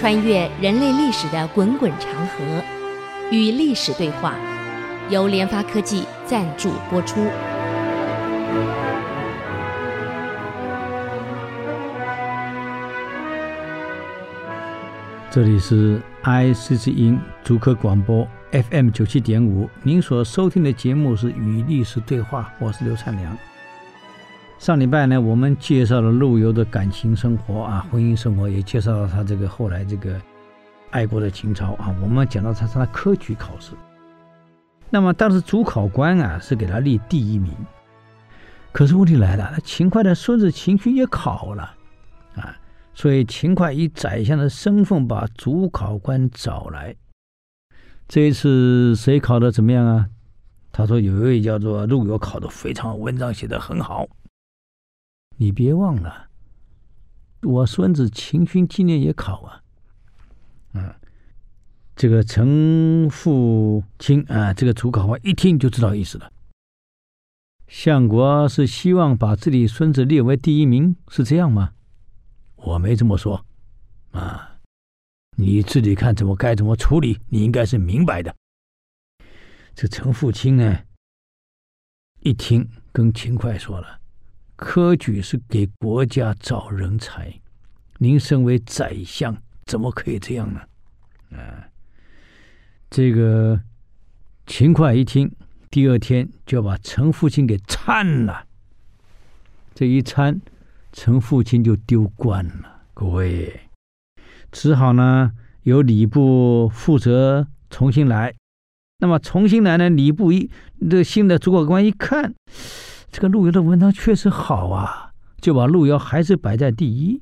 穿越人类历史的滚滚长河，与历史对话，由联发科技赞助播出。这里是 IC 之音主客广播 FM 九七点五，您所收听的节目是《与历史对话》，我是刘灿良。上礼拜呢，我们介绍了陆游的感情生活啊，婚姻生活，也介绍了他这个后来这个爱国的情操啊。我们讲到他他的科举考试，那么当时主考官啊是给他立第一名，可是问题来了，秦桧的孙子秦勋也考了啊，所以秦桧以宰相的身份把主考官找来。这一次谁考的怎么样啊？他说有一位叫做陆游考的非常，文章写得很好。你别忘了，我孙子秦勋今年也考啊，嗯，这个陈复清啊，这个主考官一听就知道意思了。相国是希望把自己孙子列为第一名，是这样吗？我没这么说，啊，你自己看怎么该怎么处理，你应该是明白的。这陈复清呢，一听跟秦桧说了。科举是给国家找人才，您身为宰相，怎么可以这样呢？啊，这个秦桧一听，第二天就把陈父亲给参了。这一参，陈父亲就丢官了。各位，只好呢由礼部负责重新来。那么重新来呢，礼部一这新的主考官一看。这个陆游的文章确实好啊，就把陆游还是摆在第一。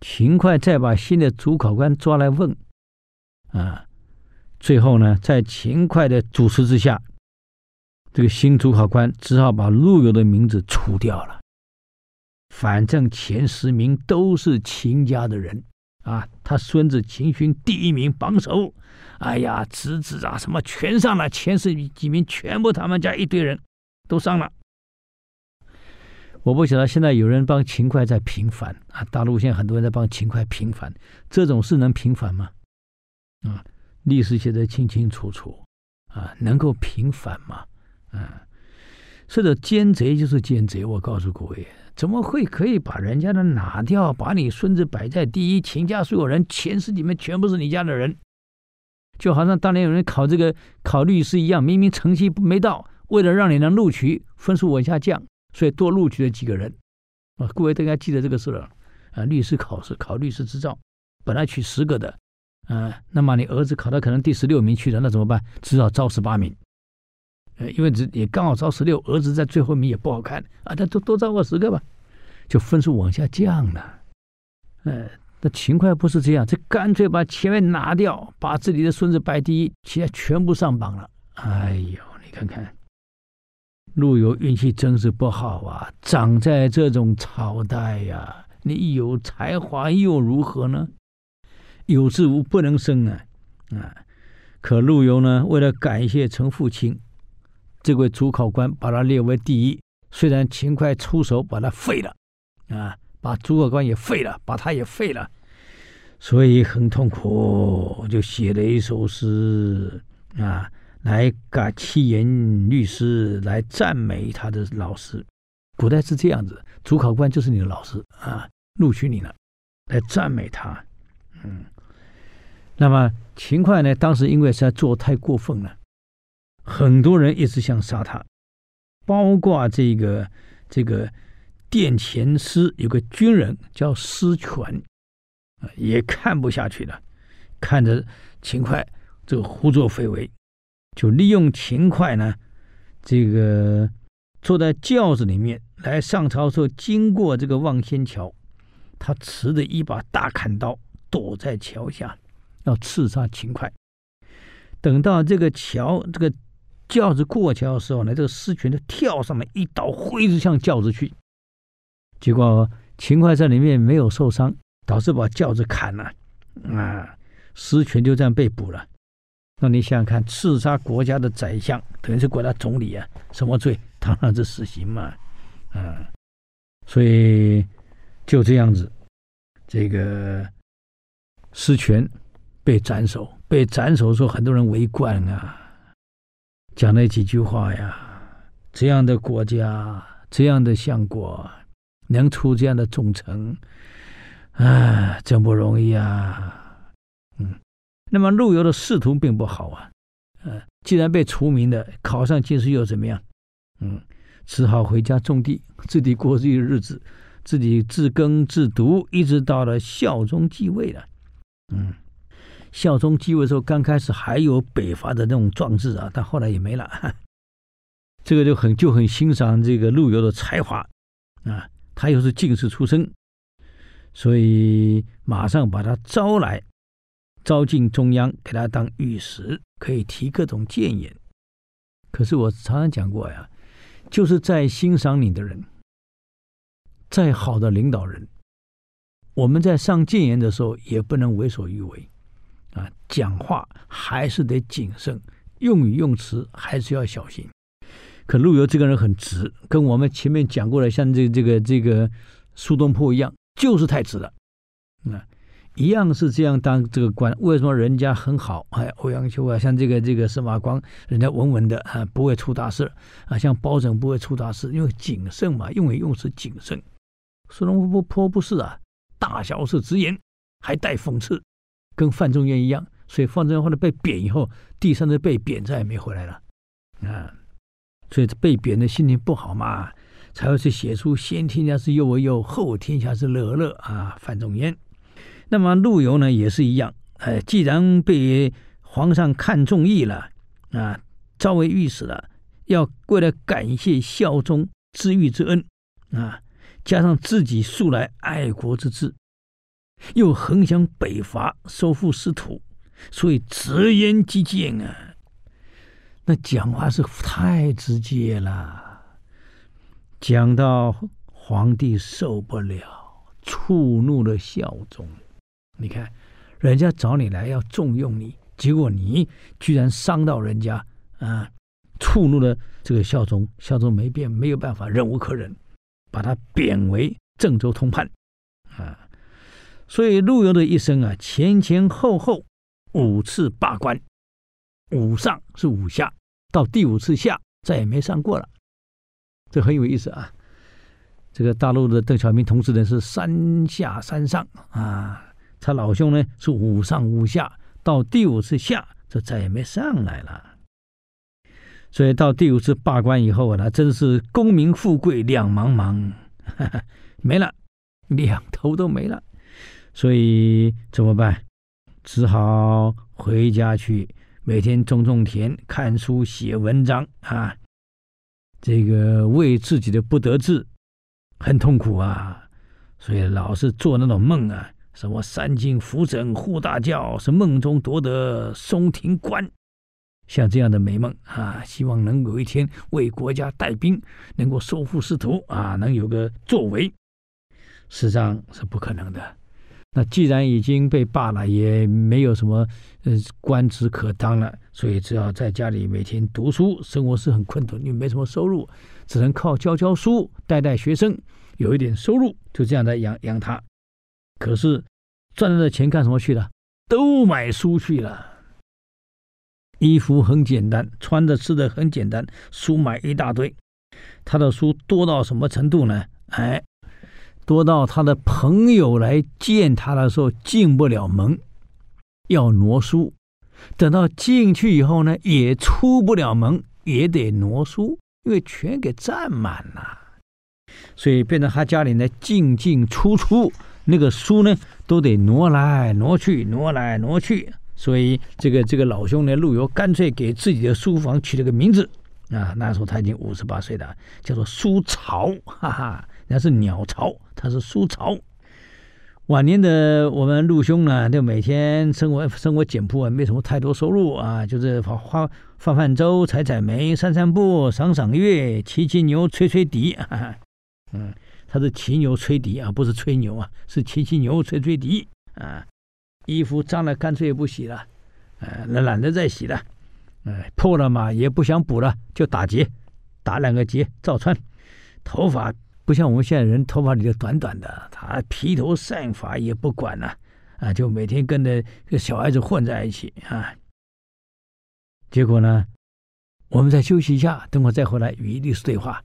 秦桧再把新的主考官抓来问，啊，最后呢，在秦桧的主持之下，这个新主考官只好把陆游的名字除掉了。反正前十名都是秦家的人啊，他孙子秦勋第一名榜首，哎呀，侄子啊什么全上了，前十几名全部他们家一堆人都上了。我不晓得现在有人帮秦桧在平反啊！大陆现在很多人在帮秦桧平反，这种事能平反吗？啊，历史写得清清楚楚啊，能够平反吗？啊，是的，奸贼就是奸贼。我告诉各位，怎么会可以把人家的拿掉，把你孙子摆在第一？秦家所有人前十里面全部是你家的人，就好像当年有人考这个考律师一样，明明成绩没到，为了让你能录取，分数往下降。所以多录取了几个人，啊，各位都应该记得这个事了。啊，律师考试考律师执照，本来取十个的，啊，那么你儿子考到可能第十六名去了，那怎么办？只好招十八名。呃，因为只也刚好招十六，儿子在最后一名也不好看啊，他多多招个十个吧，就分数往下降了。呃，那秦桧不是这样，这干脆把前面拿掉，把自己的孙子摆第一，其他全部上榜了。哎呦，你看看。陆游运气真是不好啊！长在这种朝代呀、你有才华又如何呢？有志无不能生啊！啊！可陆游呢，为了感谢程复清这位主考官，把他列为第一。虽然秦桧出手把他废了，啊，把主考官也废了，把他也废了，所以很痛苦，就写了一首诗啊。来感七言律诗来赞美他的老师，古代是这样子，主考官就是你的老师啊，录取你了，来赞美他。嗯，那么秦桧呢，当时因为实在做太过分了，很多人一直想杀他，包括这个这个殿前司有个军人叫师权，也看不下去了，看着秦桧这个胡作非为。就利用秦桧呢，这个坐在轿子里面来上朝的时候，经过这个望仙桥，他持着一把大砍刀躲在桥下，要刺杀秦桧。等到这个桥这个轿子过桥的时候呢，这个师权就跳上来，一刀挥着向轿子去。结果秦桧在里面没有受伤，导致把轿子砍了啊，师权就这样被捕了。那你想想看，刺杀国家的宰相，等于是国家总理啊，什么罪？当然是死刑嘛，啊，所以就这样子，这个失权，被斩首。被斩首的时候，很多人围观啊，讲了几句话呀。这样的国家，这样的相国，能出这样的重臣，啊，真不容易啊。嗯，那么陆游的仕途并不好啊。呃，既然被除名了，考上进士又怎么样？嗯，只好回家种地，自己过自己的日子，自己自耕自读，一直到了孝宗继位了。嗯。孝宗继位的时候，刚开始还有北伐的那种壮志啊，但后来也没了。这个就很就很欣赏这个陆游的才华啊，他又是进士出身，所以马上把他招来，招进中央，给他当御史，可以提各种谏言。可是我常常讲过呀，就是在欣赏你的人，再好的领导人，我们在上谏言的时候，也不能为所欲为。啊，讲话还是得谨慎，用语用词还是要小心。可陆游这个人很直，跟我们前面讲过的，像这这个这个苏东坡一样，就是太直了。啊，一样是这样当这个官，为什么人家很好？哎，欧阳修啊，像这个这个司马光，人家稳稳的啊，不会出大事啊。像包拯不会出大事，因为谨慎嘛，用语用词谨慎。苏东坡不是啊，大小事直言，还带讽刺。跟范仲淹一样，所以范仲淹后来被贬以后，第三次被贬再也没回来了，啊，所以被贬的心情不好嘛，才会去写出“先天下之忧而忧，后天下之乐而乐”啊。范仲淹，那么陆游呢也是一样，哎，既然被皇上看中意了啊，召为御史了，要为了感谢孝宗知遇之恩啊，加上自己素来爱国之志。又横想北伐收复失土，所以直言极谏啊！那讲话是太直接了，讲到皇帝受不了，触怒了孝宗。你看，人家找你来要重用你，结果你居然伤到人家啊！触怒了这个孝宗，孝宗没变，没有办法，忍无可忍，把他贬为郑州通判啊。所以陆游的一生啊，前前后后五次罢官，五上是五下，到第五次下再也没上过了，这很有意思啊。这个大陆的邓小平同志呢是三下三上啊，他老兄呢是五上五下，到第五次下就再也没上来了。所以到第五次罢官以后啊，他真是功名富贵两茫茫，哈哈，没了，两头都没了。所以怎么办？只好回家去，每天种种田、看书、写文章啊。这个为自己的不得志很痛苦啊，所以老是做那种梦啊，什么三更扶枕护大叫，是梦中夺得松亭关，像这样的美梦啊，希望能有一天为国家带兵，能够收复失土啊，能有个作为，实际上是不可能的。那既然已经被罢了，也没有什么呃官职可当了，所以只要在家里每天读书，生活是很困顿，又没什么收入，只能靠教教书、带带学生，有一点收入，就这样来养养他。可是赚来的钱干什么去了？都买书去了。衣服很简单，穿的吃的很简单，书买一大堆。他的书多到什么程度呢？哎。多到他的朋友来见他的时候进不了门，要挪书；等到进去以后呢，也出不了门，也得挪书，因为全给占满了。所以变成他家里呢进进出出，那个书呢都得挪来挪去，挪来挪去。所以这个这个老兄呢，陆游干脆给自己的书房取了个名字啊，那时候他已经五十八岁了，叫做书巢，哈哈。那是鸟巢，他是书巢。晚年的我们陆兄呢，就每天生活生活简朴啊，没什么太多收入啊，就是花花泛泛舟、采采梅、散散步、赏赏月、骑骑牛、吹吹笛。哈哈、嗯，他是骑牛吹笛啊，不是吹牛啊，是骑骑牛、吹吹笛啊。衣服脏了，干脆也不洗了，呃，懒得再洗了。呃，破了嘛，也不想补了，就打结，打两个结照穿。头发。不像我们现在人头发里的短短的，他披头散发也不管了，啊，就每天跟着这小孩子混在一起啊。结果呢，我们再休息一下，等会再回来与律师对话。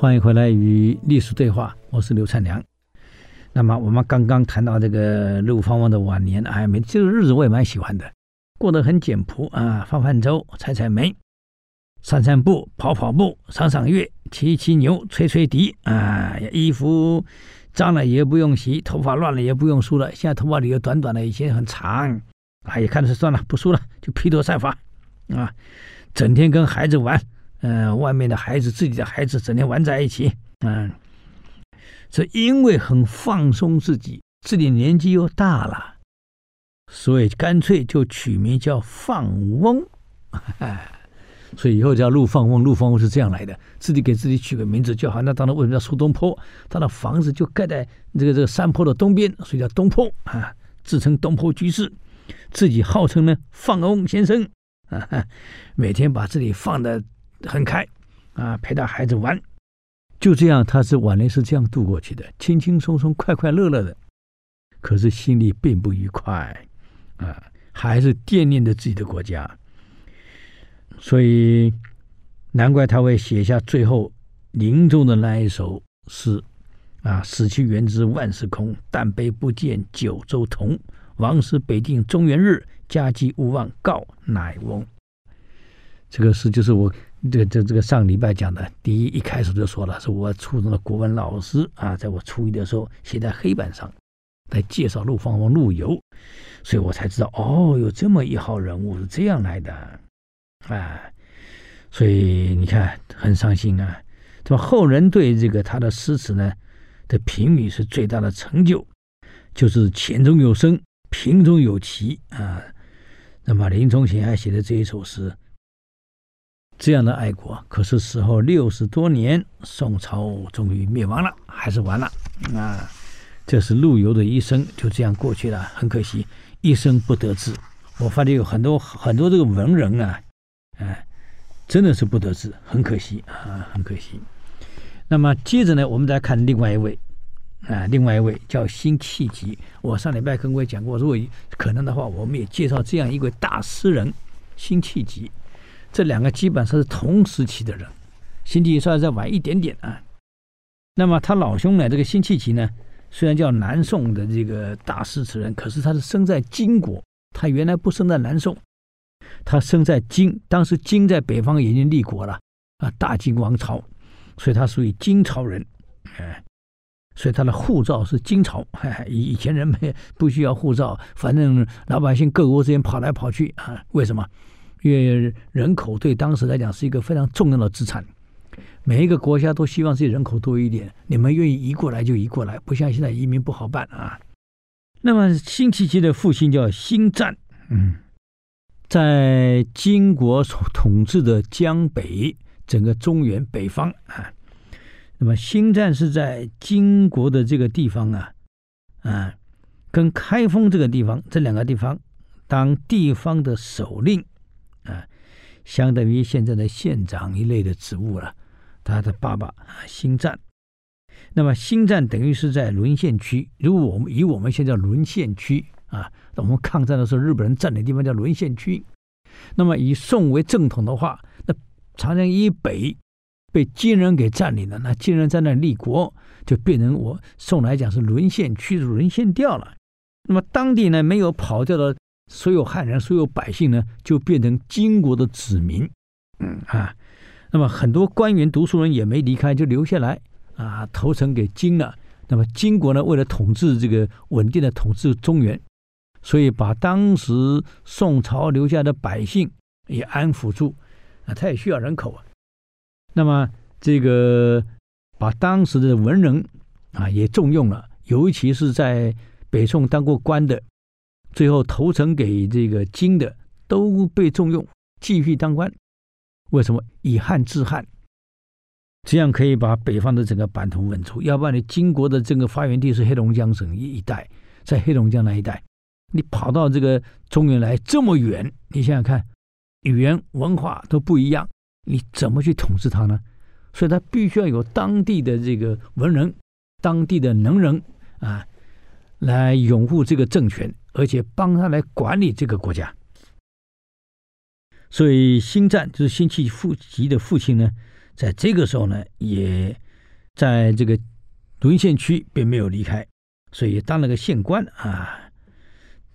欢迎回来与历史对话，我是刘灿良。那么我们刚刚谈到这个陆芳翁的晚年，哎，没这个日子我也蛮喜欢的，过得很简朴啊，泛泛舟，采采梅，散散步，跑跑步，赏赏月，骑骑牛，吹吹笛啊，衣服脏了也不用洗，头发乱了也不用梳了。现在头发理由短短的，以前很长，哎，也看的是算了，不梳了，就披头散发啊，整天跟孩子玩。嗯、外面的孩子，自己的孩子，整天玩在一起，嗯，这因为很放松自己，自己年纪又大了，所以干脆就取名叫放翁，所以以后叫陆放翁。陆放翁是这样来的，自己给自己取个名字叫好。那当然，为什么叫苏东坡？他的房子就盖在这个这个山坡的东边，所以叫东坡啊，自称东坡居士，自己号称呢放翁先生啊，每天把自己放的。很开啊，陪他孩子玩，就这样，他是晚年是这样度过去的，轻轻松松、快快乐乐的。可是心里并不愉快啊，还是惦念着自己的国家，所以难怪他会写下最后临终的那一首诗啊：“死去元知万事空，但悲不见九州同。王师北定中原日，家祭勿忘告乃翁。”这个诗就是我。这这这个上礼拜讲的，第一一开始就说了，是我初中的国文老师啊，在我初一的时候写在黑板上，来介绍陆放翁陆游，所以我才知道哦，有这么一号人物是这样来的，啊，所以你看很伤心啊。那么后人对这个他的诗词呢的评语是最大的成就，就是浅中有深，平中有奇啊。那么临终前还写的这一首诗。这样的爱国，可是死后六十多年，宋朝终于灭亡了，还是完了啊！这是陆游的一生就这样过去了，很可惜，一生不得志。我发觉有很多很多这个文人啊，哎，真的是不得志，很可惜啊，很可惜。那么接着呢，我们再看另外一位啊，另外一位叫辛弃疾。我上礼拜跟各位讲过，如果可能的话，我们也介绍这样一位大诗人辛弃疾。这两个基本上是同时期的人，辛弃疾稍微再晚一点点啊。那么他老兄呢，这个辛弃疾呢，虽然叫南宋的这个大诗词人，可是他是生在金国，他原来不生在南宋，他生在金，当时金在北方已经立国了啊，大金王朝，所以他属于金朝人，哎，所以他的护照是金朝。以以前人们不需要护照，反正老百姓各国之间跑来跑去啊，为什么？因为人口对当时来讲是一个非常重要的资产，每一个国家都希望自己人口多一点，你们愿意移过来就移过来，不像现在移民不好办啊。那么辛弃疾的父亲叫辛赞，嗯，在金国统治的江北整个中原北方啊，那么辛赞是在金国的这个地方啊，啊，跟开封这个地方这两个地方当地方的首领。相当于现在的县长一类的职务了。他的爸爸啊，新站。那么新站等于是在沦陷区。如果我们以我们现在沦陷区啊，我们抗战的时候日本人占领地方叫沦陷区。那么以宋为正统的话，那长江以北被金人给占领了，那金人在那立国，就变成我宋来讲是沦陷区，沦陷掉了。那么当地呢，没有跑掉的。所有汉人、所有百姓呢，就变成金国的子民，嗯啊，那么很多官员、读书人也没离开，就留下来啊，投诚给金了。那么金国呢，为了统治这个稳定的统治中原，所以把当时宋朝留下的百姓也安抚住啊，他也需要人口啊。那么这个把当时的文人啊也重用了，尤其是在北宋当过官的，最后投诚给这个金的，都被重用，继续当官。为什么？以汉治汉，这样可以把北方的整个版图稳住。要不然，你金国的这个发源地是黑龙江省一一带，在黑龙江那一带，你跑到这个中原来这么远，你想想看，语言文化都不一样，你怎么去统治它呢？所以，他必须要有当地的这个文人、当地的能人啊，来拥护这个政权，而且帮他来管理这个国家。所以，辛赞就是辛弃疾的父亲呢，在这个时候呢，也在这个沦陷区并没有离开，所以当了个县官啊。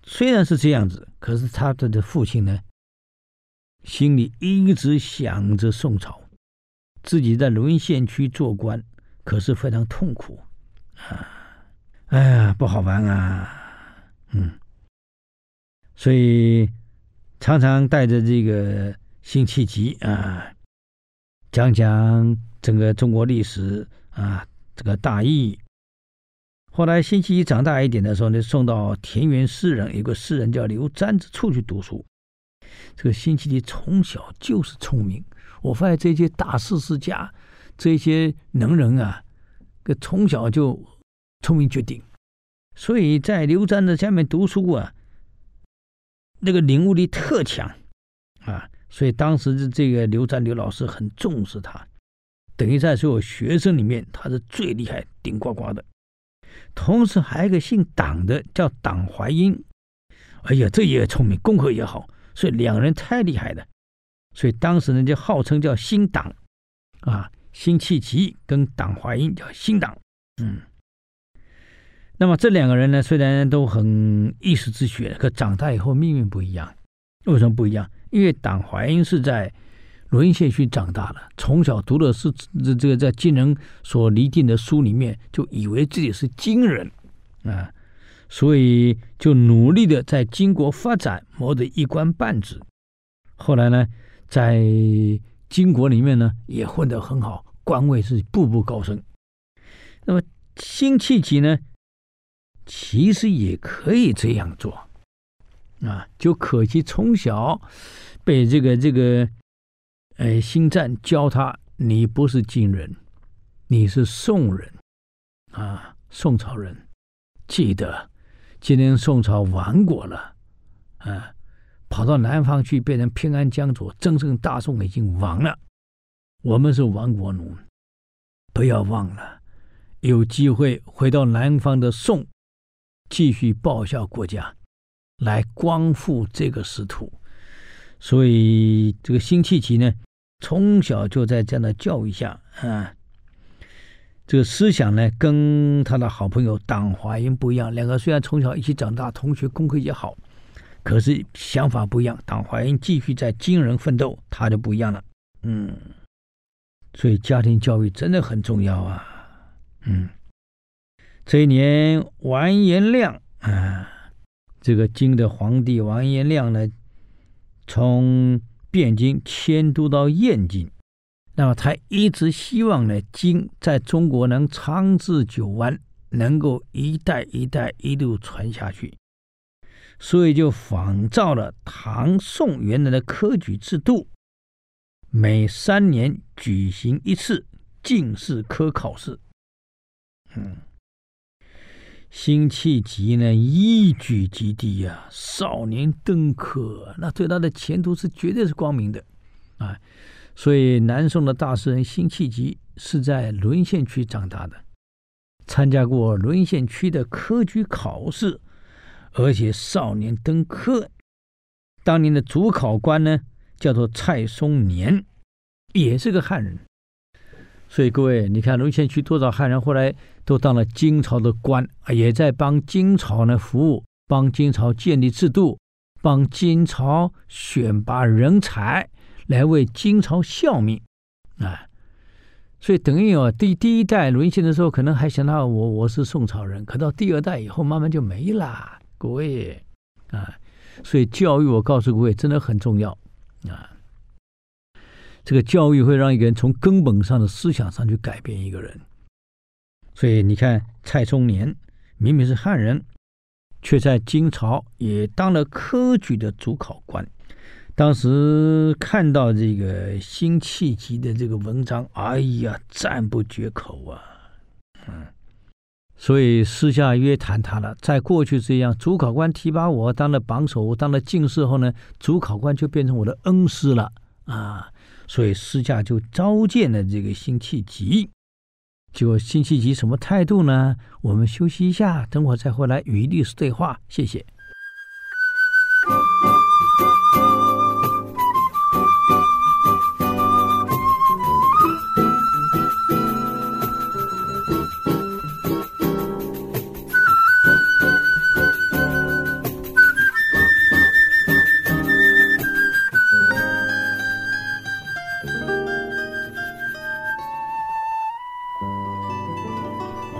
虽然是这样子，可是他的的父亲呢，心里一直想着宋朝。自己在沦陷区做官，可是非常痛苦啊！哎呀，不好玩啊！嗯，所以常常带着这个辛弃疾啊，讲讲整个中国历史啊，这个大意。后来辛弃疾长大一点的时候呢，送到田园诗人，有个诗人叫刘瞻之处去读书。这个辛弃疾从小就是聪明。我发现这些大诗诗家，这些能人啊，个从小就聪明绝顶，所以在刘瞻的下面读书啊，那个领悟力特强啊，所以当时的这个刘占刘老师很重视他，等于在所有学生里面他是最厉害、顶呱呱的。同时还有一个姓党的叫党怀英，哎呀，这也聪明，功课也好，所以两人太厉害了。所以当时人家号称叫新党，啊，辛弃疾跟党怀英叫新党，嗯。那么这两个人呢，虽然都很一时之选，可长大以后命运不一样。为什么不一样？因为党怀英是在沦陷区长大的，从小读的是这这个在金人所拟定的书里面，就以为自己是金人啊，所以就努力的在金国发展，谋得一官半职。后来呢，在金国里面呢，也混得很好，官位是步步高升。那么辛弃疾呢，其实也可以这样做啊，就可惜从小被这个这个，呃，辛赞教他，你不是金人，你是宋人啊，宋朝人，记得今天宋朝亡国了啊。跑到南方去，变成平安江左，真正大宋已经亡了。我们是亡国奴，不要忘了，有机会回到南方的宋，继续报效国家，来光复这个失土。所以，这个辛弃疾呢，从小就在这样的教育下啊，这个思想呢，跟他的好朋友党怀英不一样。两个虽然从小一起长大，同学功课也好。可是想法不一样，党怀英继续在金人奋斗，他就不一样了。嗯，所以家庭教育真的很重要啊。嗯，这一年完颜亮啊，这个金的皇帝完颜亮呢，从汴京迁都到燕京，那么他一直希望呢，金在中国能长治久安，能够一代一代一路传下去。所以就仿照了唐宋原来的科举制度，每三年举行一次进士科考试。嗯，辛弃疾呢一举及第呀，少年登科，那对他的前途是绝对是光明的啊。所以南宋的大诗人辛弃疾是在沦陷区长大的，参加过沦陷区的科举考试。而且少年登科，当年的主考官呢，叫做蔡松年，也是个汉人。所以各位，你看沦陷区多少汉人，后来都当了金朝的官，也在帮金朝呢服务，帮金朝建立制度，帮金朝选拔人才，来为金朝效命啊。所以等于哦，第第一代沦陷的时候，可能还想到我我是宋朝人，可到第二代以后，慢慢就没了。各位啊，所以教育我告诉各位真的很重要啊。这个教育会让一个人从根本上的思想上去改变一个人。所以你看，蔡松年明明是汉人，却在金朝也当了科举的主考官。当时看到这个辛弃疾的这个文章，哎呀，赞不绝口啊！嗯，所以私下约谈他了。在过去这样，主考官提拔我当了榜首，我当了进士后呢，主考官就变成我的恩师了啊！所以私下就召见了这个辛弃疾。就辛弃疾什么态度呢？我们休息一下，等会再回来与律师对话。谢谢。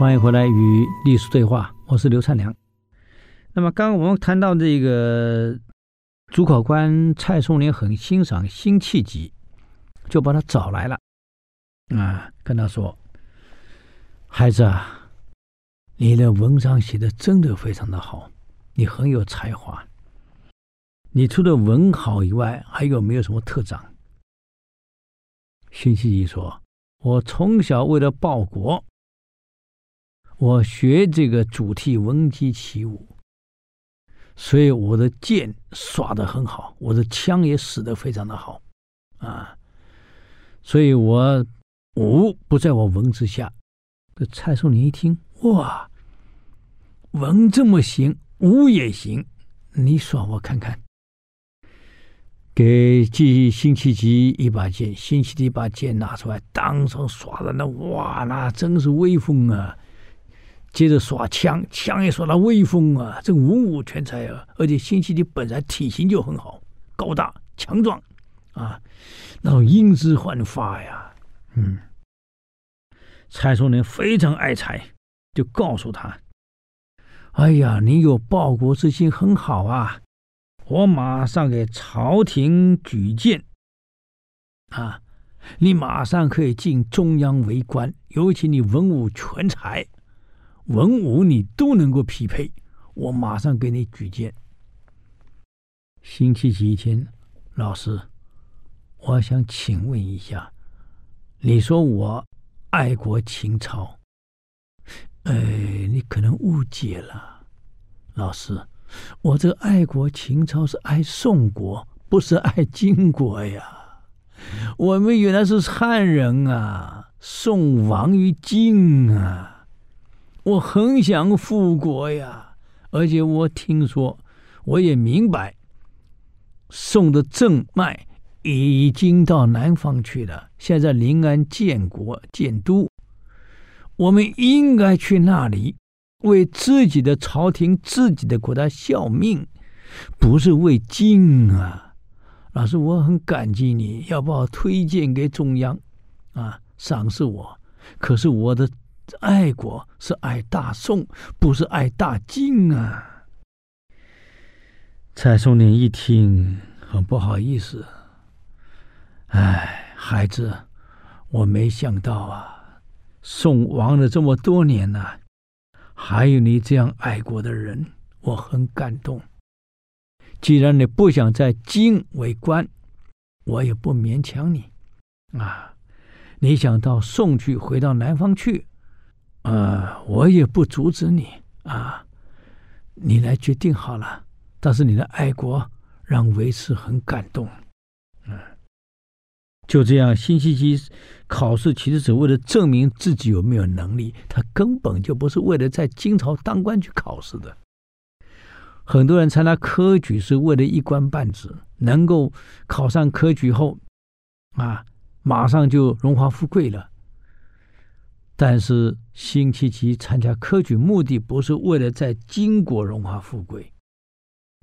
欢迎回来与历史对话，我是刘灿良。那么，刚刚我们谈到这个主考官蔡松年很欣赏辛弃疾，就把他找来了，啊，跟他说：“孩子啊，你的文章写的真的非常的好，你很有才华。你除了文好以外，还有没有什么特长？”辛弃疾说：“我从小为了报国。”我学这个主题闻鸡起舞，所以我的剑耍得很好，我的枪也使得非常的好，啊，所以我武不在我文之下。这蔡松年一听，哇，文这么行，武也行，你耍我看看。给寄辛弃疾一把剑，辛弃疾把剑拿出来，当场耍的那哇，那真是威风啊！接着耍枪，枪也耍得威风啊！这文武全才啊！而且辛弃疾本来体型就很好，高大强壮啊，那种英姿焕发呀。嗯，蔡松年非常爱才，就告诉他：“哎呀，你有报国之心很好啊！我马上给朝廷举荐啊，你马上可以进中央为官，尤其你文武全才。”文武你都能够匹配，我马上给你举荐。辛弃疾一听，老师，我想请问一下，你说我爱国情操，哎，你可能误解了，老师，我这爱国情操是爱宋国，不是爱金国呀。我们原来是汉人啊，宋亡于金啊。我很想复国呀，而且我听说，我也明白，宋的正脉已经到南方去了，现在临安建国建都，我们应该去那里，为自己的朝廷、自己的国家效命，不是为金啊！老师，我很感激你，要把我推荐给中央，啊，赏识我，可是我的。这爱国是爱大宋，不是爱大金啊！蔡松年一听，很不好意思。哎，孩子，我没想到啊，宋亡了这么多年了，还有你这样爱国的人，我很感动。既然你不想在京为官，我也不勉强你啊。你想到宋去，回到南方去。啊、呃，我也不阻止你啊，你来决定好了。但是你的爱国让韦氏很感动，嗯，就这样，辛弃疾考试其实只为了证明自己有没有能力，他根本就不是为了在京朝当官去考试的。很多人参加科举是为了一官半职，能够考上科举后，啊，马上就荣华富贵了。但是辛弃疾参加科举目的不是为了在金国荣华富贵，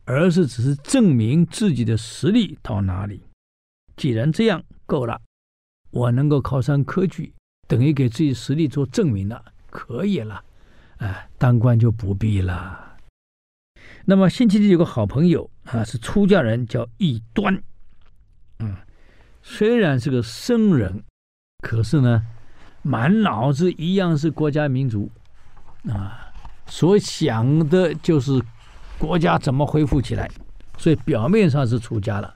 而是只是证明自己的实力到哪里。既然这样够了，我能够考上科举，等于给自己实力做证明了，可以了。哎，当官就不必了。那么辛弃疾有个好朋友啊，是出家人，叫异端。嗯，虽然是个僧人，可是呢。满脑子一样是国家民族啊，所想的就是国家怎么恢复起来，所以表面上是出家了，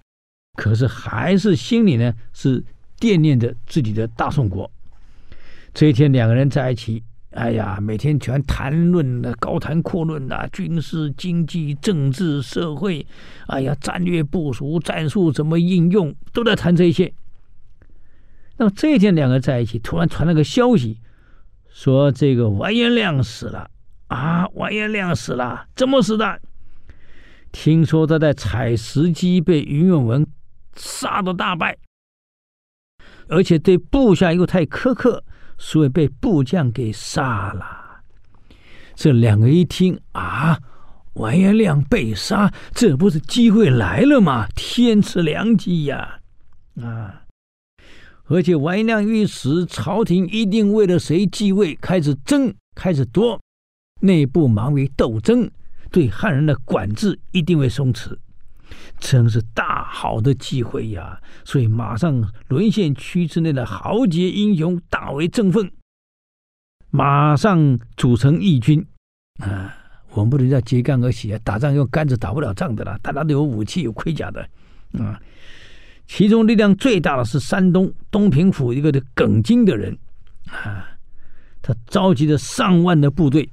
可是还是心里呢是惦念着自己的大宋国。这一天两个人在一起，哎呀，每天全谈论的高谈阔论的军事、经济、政治、社会，哎呀，战略部署、战术怎么应用，都在谈这些。那么这一天两个在一起，突然传了个消息，说这个完颜亮死了啊！完颜亮死了，怎么死的？听说他在采石矶被云远文杀得大败，而且对部下又太苛刻。所以被部将给杀了。这两个一听啊，完颜亮被杀，这不是机会来了吗？天赐良机呀！啊！而且完颜亮一死，朝廷一定为了谁继位开始争，开始夺，内部忙于斗争，对汉人的管制一定会松弛。真是大好的机会呀！所以马上沦陷区之内的豪杰英雄大为振奋，马上组成义军啊！我们不能叫揭竿而起啊！打仗用杆子打不了仗的啦，大家都有武器有盔甲的啊！其中力量最大的是山东东平府一个的耿精的人啊，他召集了上万的部队。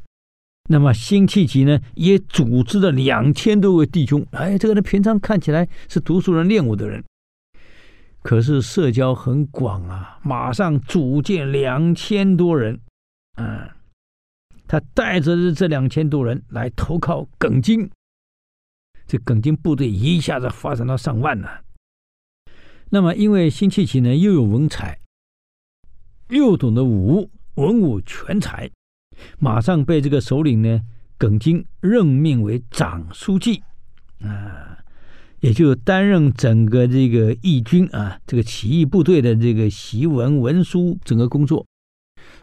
那么辛弃疾呢，也组织了两千多位弟兄。哎，这个人平常看起来是读书人、练武的人，可是社交很广啊。马上组建两千多人，啊，他带着这两千多人来投靠耿精。这耿精部队一下子发展到上万了。那么，因为辛弃疾呢，又有文采，又懂得武，文武全才。马上被这个首领呢，耿京任命为长书记，啊，也就担任整个这个义军啊，这个起义部队的这个檄文文书整个工作，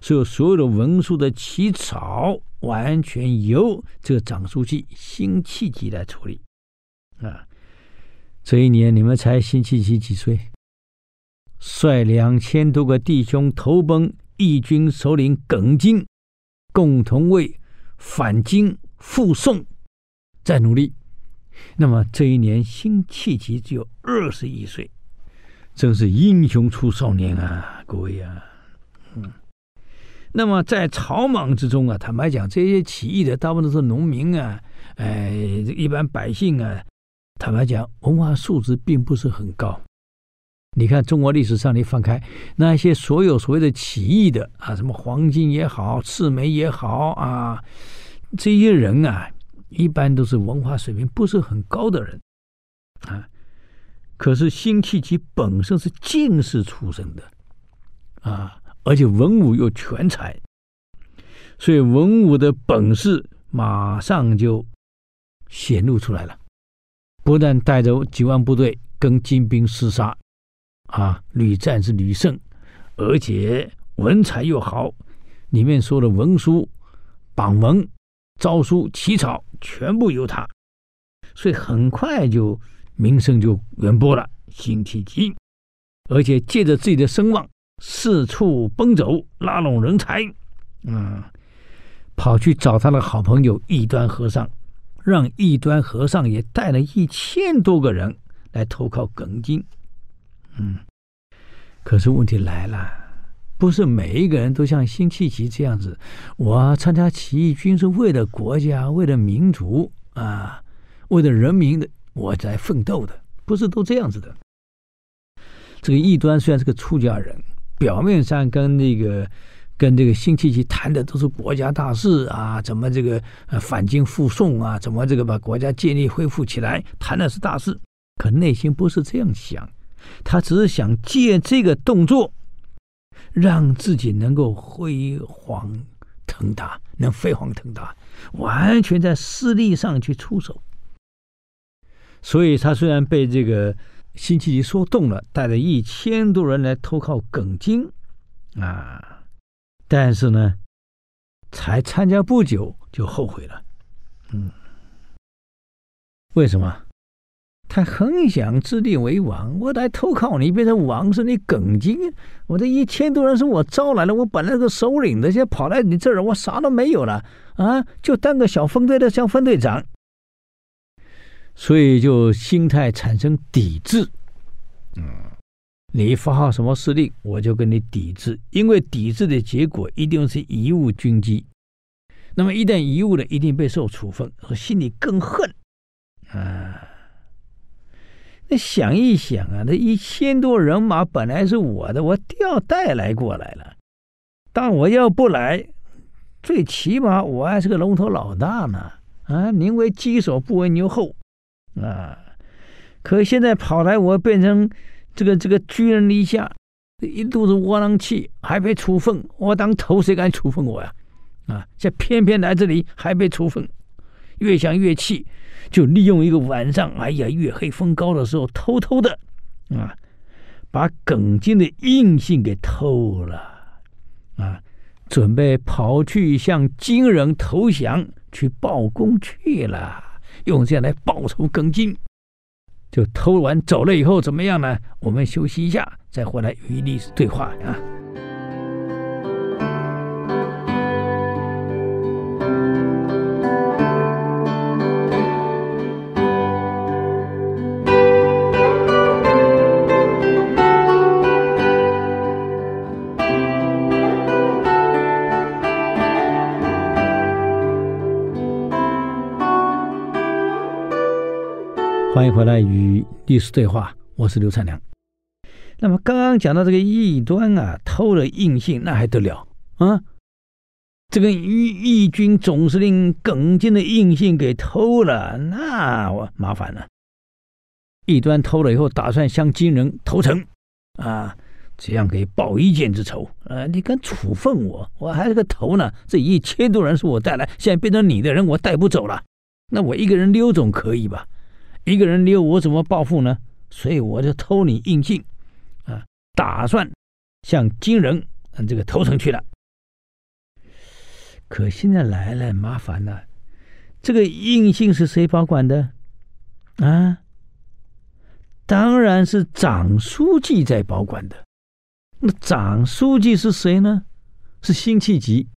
所有所有的文书的起草完全由这个长书记辛弃疾来处理，啊，这一年你们猜辛弃疾几岁？率两千多个弟兄投奔义军首领耿京。共同为反京复宋在努力。那么这一年，辛弃疾只有二十一岁，真是英雄出少年啊！各位啊，嗯。那么在草莽之中啊，坦白讲，这些起义的大部分都是农民啊，哎，一般百姓啊，坦白讲，文化素质并不是很高。你看中国历史上，你翻开那些所有所谓的起义的啊，什么黄巾也好，赤眉也好啊，这些人啊，一般都是文化水平不是很高的人啊。可是辛弃疾本身是进士出身的啊，而且文武又全才，所以文武的本事马上就显露出来了。不但带着几万部队跟金兵厮杀。啊，屡战是屡胜，而且文采又好，里面说的文书、榜文、诏书起草全部由他，所以很快就名声就远播了。辛弃疾，而且借着自己的声望，四处奔走，拉拢人才，嗯，跑去找他的好朋友异端和尚，让异端和尚也带了一千多个人来投靠耿京。嗯，可是问题来了，不是每一个人都像辛弃疾这样子。我参加起义军是为了国家，为了民族啊，为了人民的，我在奋斗的，不是都这样子的。这个异端虽然是个出家人，表面上跟那个跟这个辛弃疾谈的都是国家大事啊，怎么这个呃反京复宋啊，怎么这个把国家建立恢复起来，谈的是大事，可内心不是这样想。他只是想借这个动作，让自己能够飞黄腾达，能飞黄腾达，完全在势力上去出手。所以，他虽然被这个辛弃疾说动了，带着一千多人来投靠耿京啊，但是呢，才参加不久就后悔了。嗯，为什么？他很想自立为王，我来投靠你，变成王是你耿精。我这一千多人是我招来的，我本来是首领的，现在跑来你这儿，我啥都没有了啊，就当个小分队的像分队长，所以就心态产生抵制。你发号什么司令，我就跟你抵制，因为抵制的结果一定是贻误军机。那么一旦贻误了，一定被受处分，我心里更恨啊。那想一想啊，那一千多人马本来是我的，我调带来过来了。但我要不来，最起码我还是个龙头老大呢。啊，宁为鸡首不为牛后，啊！可现在跑来，我变成这个这个居人篱下，一肚子窝囊气，还被处分。我当头谁敢处分我呀？啊！现在偏偏来这里还被处分，越想越气。就利用一个晚上，哎呀，月黑风高的时候，偷偷的，啊，把耿金的印信给偷了，啊，准备跑去向金人投降，去报功去了，用这样来报仇耿金。就偷完走了以后怎么样呢？我们休息一下，再回来与历史对话啊。欢迎回来与历史对话，我是刘灿良。那么刚刚讲到这个异端啊，偷了印信，那还得了啊？这个义义军总司令耿京的印信给偷了，那我麻烦了。异端偷了以后，打算向金人投诚啊，这样可以报一箭之仇啊！你敢处分我，我还是个头呢。这一千多人是我带来，现在变成你的人，我带不走了。那我一个人溜总可以吧？一个人溜，我怎么报复呢？所以我就偷你印信，啊，打算向金人嗯这个投诚去了。可现在来了，麻烦了，这个印信是谁保管的？啊，当然是长书记在保管的。那长书记是谁呢？是辛弃疾。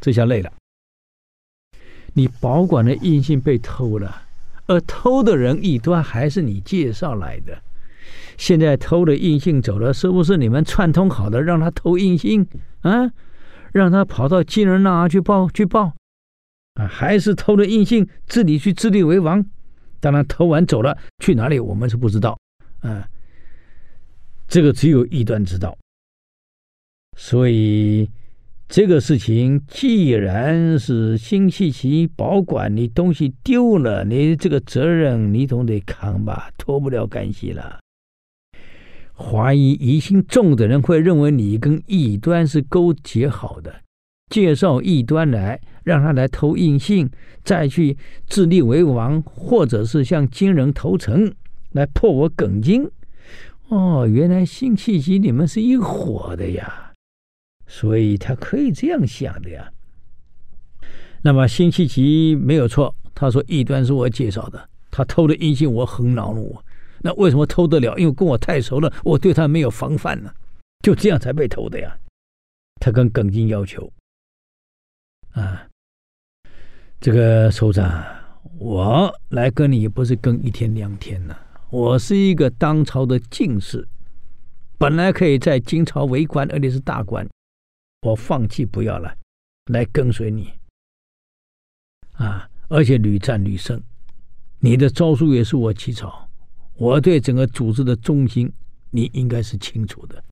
这下累了，你保管的印信被偷了。而偷的人异端还是你介绍来的，现在偷的印信走了，是不是你们串通好的让他偷印信啊？让他跑到金人那儿去报去报啊？还是偷的印信自己去自立为王？当然偷完走了，去哪里我们是不知道啊。这个只有异端知道，所以。这个事情既然是辛弃疾保管，你东西丢了，你这个责任你总得扛吧，脱不了干系了。怀疑疑心重的人会认为你跟异端是勾结好的，介绍异端来，让他来偷印信，再去自立为王，或者是向金人投诚来破我耿京。哦，原来辛弃疾你们是一伙的呀。所以他可以这样想的呀。那么辛弃疾没有错，他说异端是我介绍的，他偷的印信我很恼怒。那为什么偷得了？因为跟我太熟了，我对他没有防范呢，就这样才被偷的呀。他跟耿京要求啊，这个首长，我来跟你不是跟一天两天呢，我是一个当朝的进士，本来可以在金朝为官，而且是大官。我放弃不要了，来跟随你啊！而且屡战屡胜，你的招数也是我起草，我对整个组织的中心，你应该是清楚的。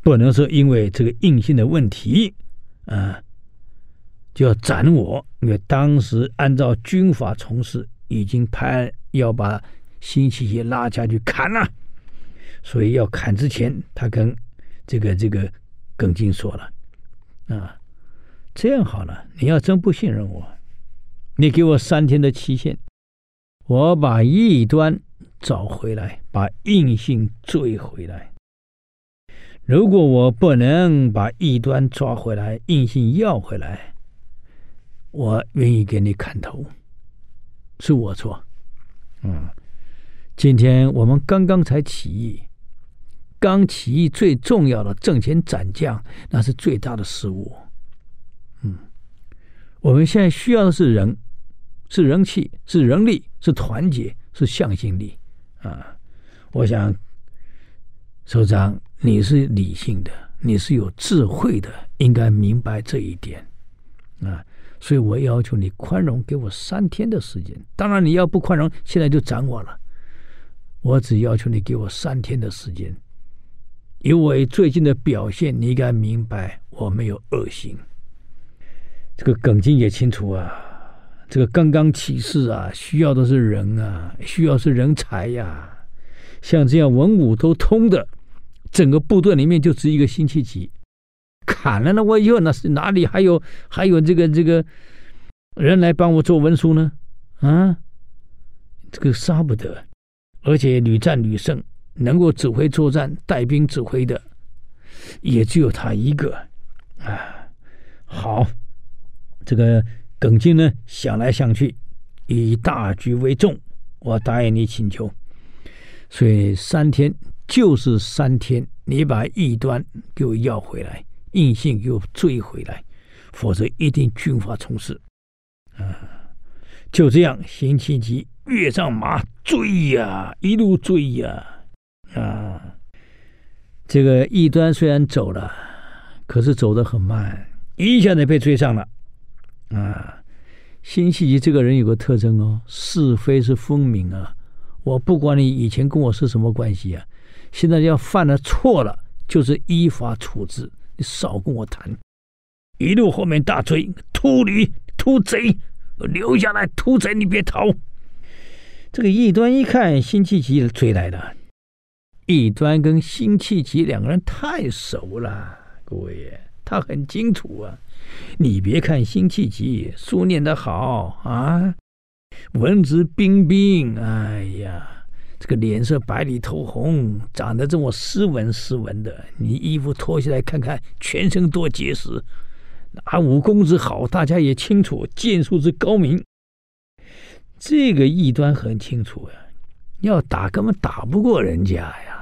不能说因为这个硬性的问题啊，就要斩我，因为当时按照军法从事，已经派要把辛弃疾拉下去砍了，所以要砍之前，他跟这个这个。耿京说了：“啊，这样好了，你要真不信任我，你给我三天的期限，我把异端找回来，把印信追回来。如果我不能把异端抓回来，印信要回来，我愿意给你砍头，是我错。嗯，今天我们刚刚才起义，刚起义最重要的挣钱斩将，那是最大的失误。嗯，我们现在需要的是人，是人气，是人力，是团结，是向心力啊！我想，首长，你是理性的，你是有智慧的，应该明白这一点啊！所以我要求你宽容，给我三天的时间。当然，你要不宽容，现在就斩我了。我只要求你给我三天的时间。因为最近的表现，你应该明白我没有恶心。这个耿京也清楚啊，这个刚刚起事啊，需要的是人啊，需要是人才呀、像这样文武都通的，整个部队里面就只一个辛弃疾。砍了那我以后那是哪里还有还有这个这个人来帮我做文书呢？啊，这个杀不得，而且屡战屡胜，能够指挥作战、带兵指挥的，也只有他一个啊。好，这个耿京呢想来想去，以大局为重，我答应你请求，所以三天就是三天，你把异端给我要回来。印信又追回来，否则一定军法从事。啊，就这样，辛弃疾跃上马追呀，一路追呀，这个异端虽然走了，可是走得很慢，一下子被追上了。啊，辛弃疾这个人有个特征哦，是非是分明啊。我不管你以前跟我是什么关系啊，现在要犯了错了，就是依法处置。你少跟我谈，一路后面大追，秃驴、秃贼，留下来，秃贼你别逃。这个异端一看辛弃疾追来了，异端跟辛弃疾两个人太熟了，各位，他很清楚啊。你别看辛弃疾书念得好啊，文质彬彬，哎呀。这个脸色白里透红，长得这么斯文斯文的，你衣服脱下来看看，全身多结实。啊，武功之好，大家也清楚；剑术之高明，这个异端很清楚呀。要打根本打不过人家呀！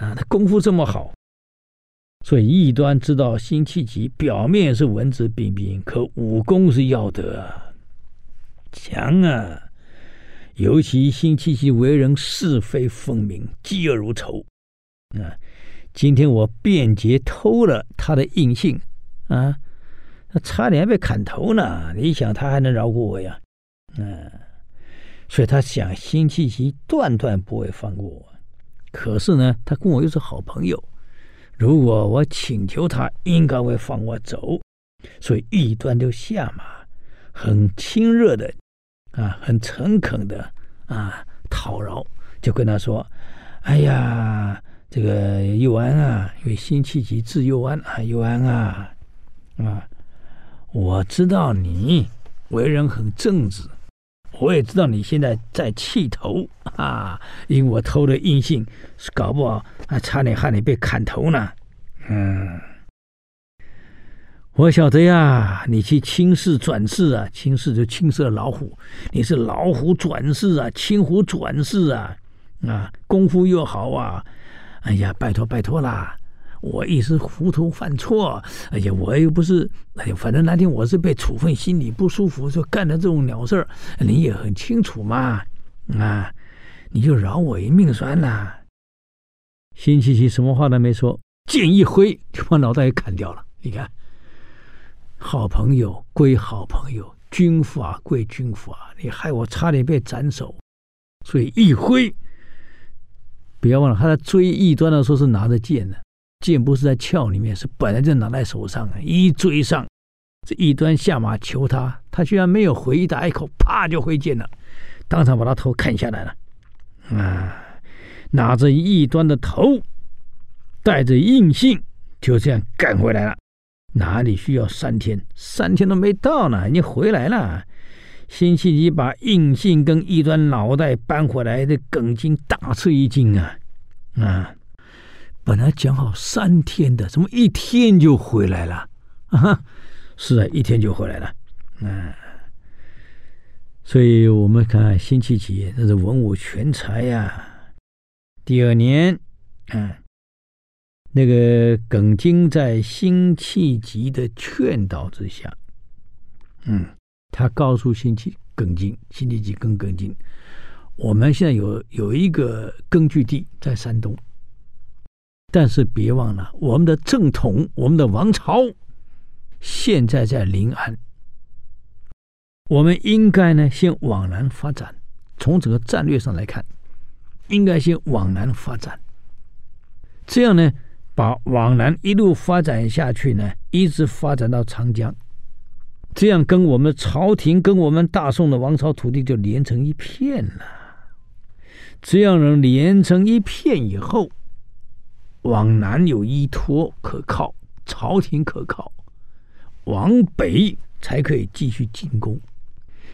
啊，他功夫这么好，所以异端知道辛弃疾表面是文质彬彬，可武功是要得啊，强啊！尤其辛弃疾为人是非分明，嫉恶如仇啊！今天我便捷偷了他的印信啊，他差点被砍头呢。你想他还能饶过我呀？嗯，所以他想辛弃疾断断不会放过我。可是呢，他跟我又是好朋友，如果我请求他，应该会放我走。所以一端就下马，很亲热的。啊，很诚恳的啊讨饶，就跟他说：“哎呀，这个幼安啊，因为辛弃疾字幼安啊，幼安啊，啊，我知道你为人很正直，我也知道你现在在气头啊，因为我偷了印信，搞不好啊，差点害你被砍头呢。”嗯。我晓得呀，你去青市转世啊，青市就青色老虎，你是老虎转世啊，青虎转世啊，啊，功夫又好啊，哎呀，拜托拜托啦，我一时糊涂犯错，哎呀，我又不是，哎呀，反正那天我是被处分，心里不舒服，就干了这种鸟事儿，你也很清楚嘛，啊，你就饶我一命算了。辛弃疾什么话都没说，剑一挥就把脑袋给砍掉了，你看。好朋友归好朋友，军法归军法。你害我差点被斩首，所以一挥，不要忘了，他在追异端的时候是拿着剑的，剑不是在鞘里面，是本来就拿在手上啊。一追上，这异端下马求他，他居然没有回答一口，啪就挥剑了，当场把他头砍下来了。啊，拿着异端的头，带着印信，就这样赶回来了。哪里需要三天？三天都没到呢，你回来了。辛弃疾把印信跟异端脑袋搬回来的，耿京大吃一惊啊！啊，本来讲好三天的，怎么一天就回来了？啊哈，是啊，一天就回来了。嗯，所以我们看辛弃疾，那是文武全才呀、第二年，嗯，那个耿京在辛弃疾的劝导之下，嗯，他告诉辛弃耿京，辛弃疾跟耿京，我们现在有有一个根据地在山东，但是别忘了我们的正统，我们的王朝现在在临安。我们应该呢，先往南发展。从整个战略上来看，应该先往南发展。这样呢，把往南一路发展下去呢，一直发展到长江，这样跟我们朝廷、跟我们大宋的王朝土地就连成一片了。这样能连成一片以后，往南有依托可靠，朝廷可靠，往北才可以继续进攻。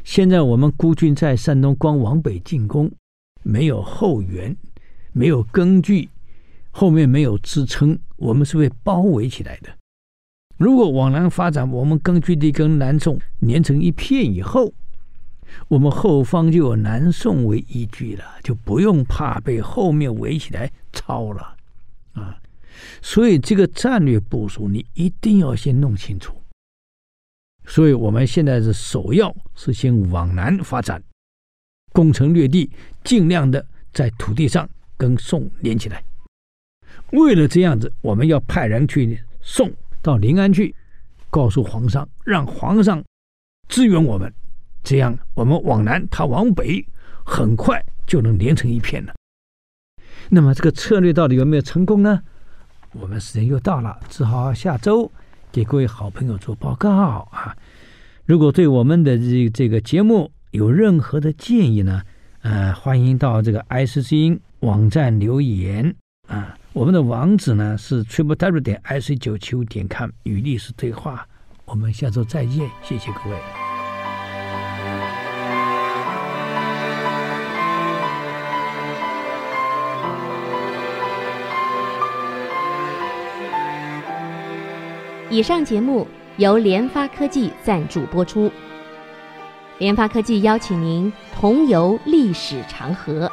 现在我们孤军在山东，光往北进攻，没有后援，没有根据，后面没有支撑，我们是被包围起来的。如果往南发展，我们根据地跟南宋连成一片以后，我们后方就有南宋为依据了，就不用怕被后面围起来抄了啊。所以这个战略部署，你一定要先弄清楚。所以我们现在是首要是先往南发展，攻城略地，尽量的在土地上跟宋连起来。为了这样子，我们要派人去宋到临安去，告诉皇上，让皇上支援我们。这样我们往南，他往北，很快就能连成一片了。那么这个策略到底有没有成功呢？我们时间又到了，只好下周。给各位好朋友做报告啊！如果对我们的这这个节目有任何的建议呢，呃，欢迎到这个爱思之音网站留言啊。我们的网址呢是 triplew 点 ic 九七五点 com 与历史对话。我们下周再见，谢谢各位。以上节目由联发科技赞助播出。联发科技邀请您同游历史长河，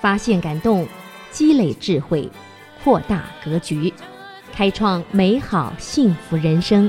发现感动，积累智慧，扩大格局，开创美好幸福人生。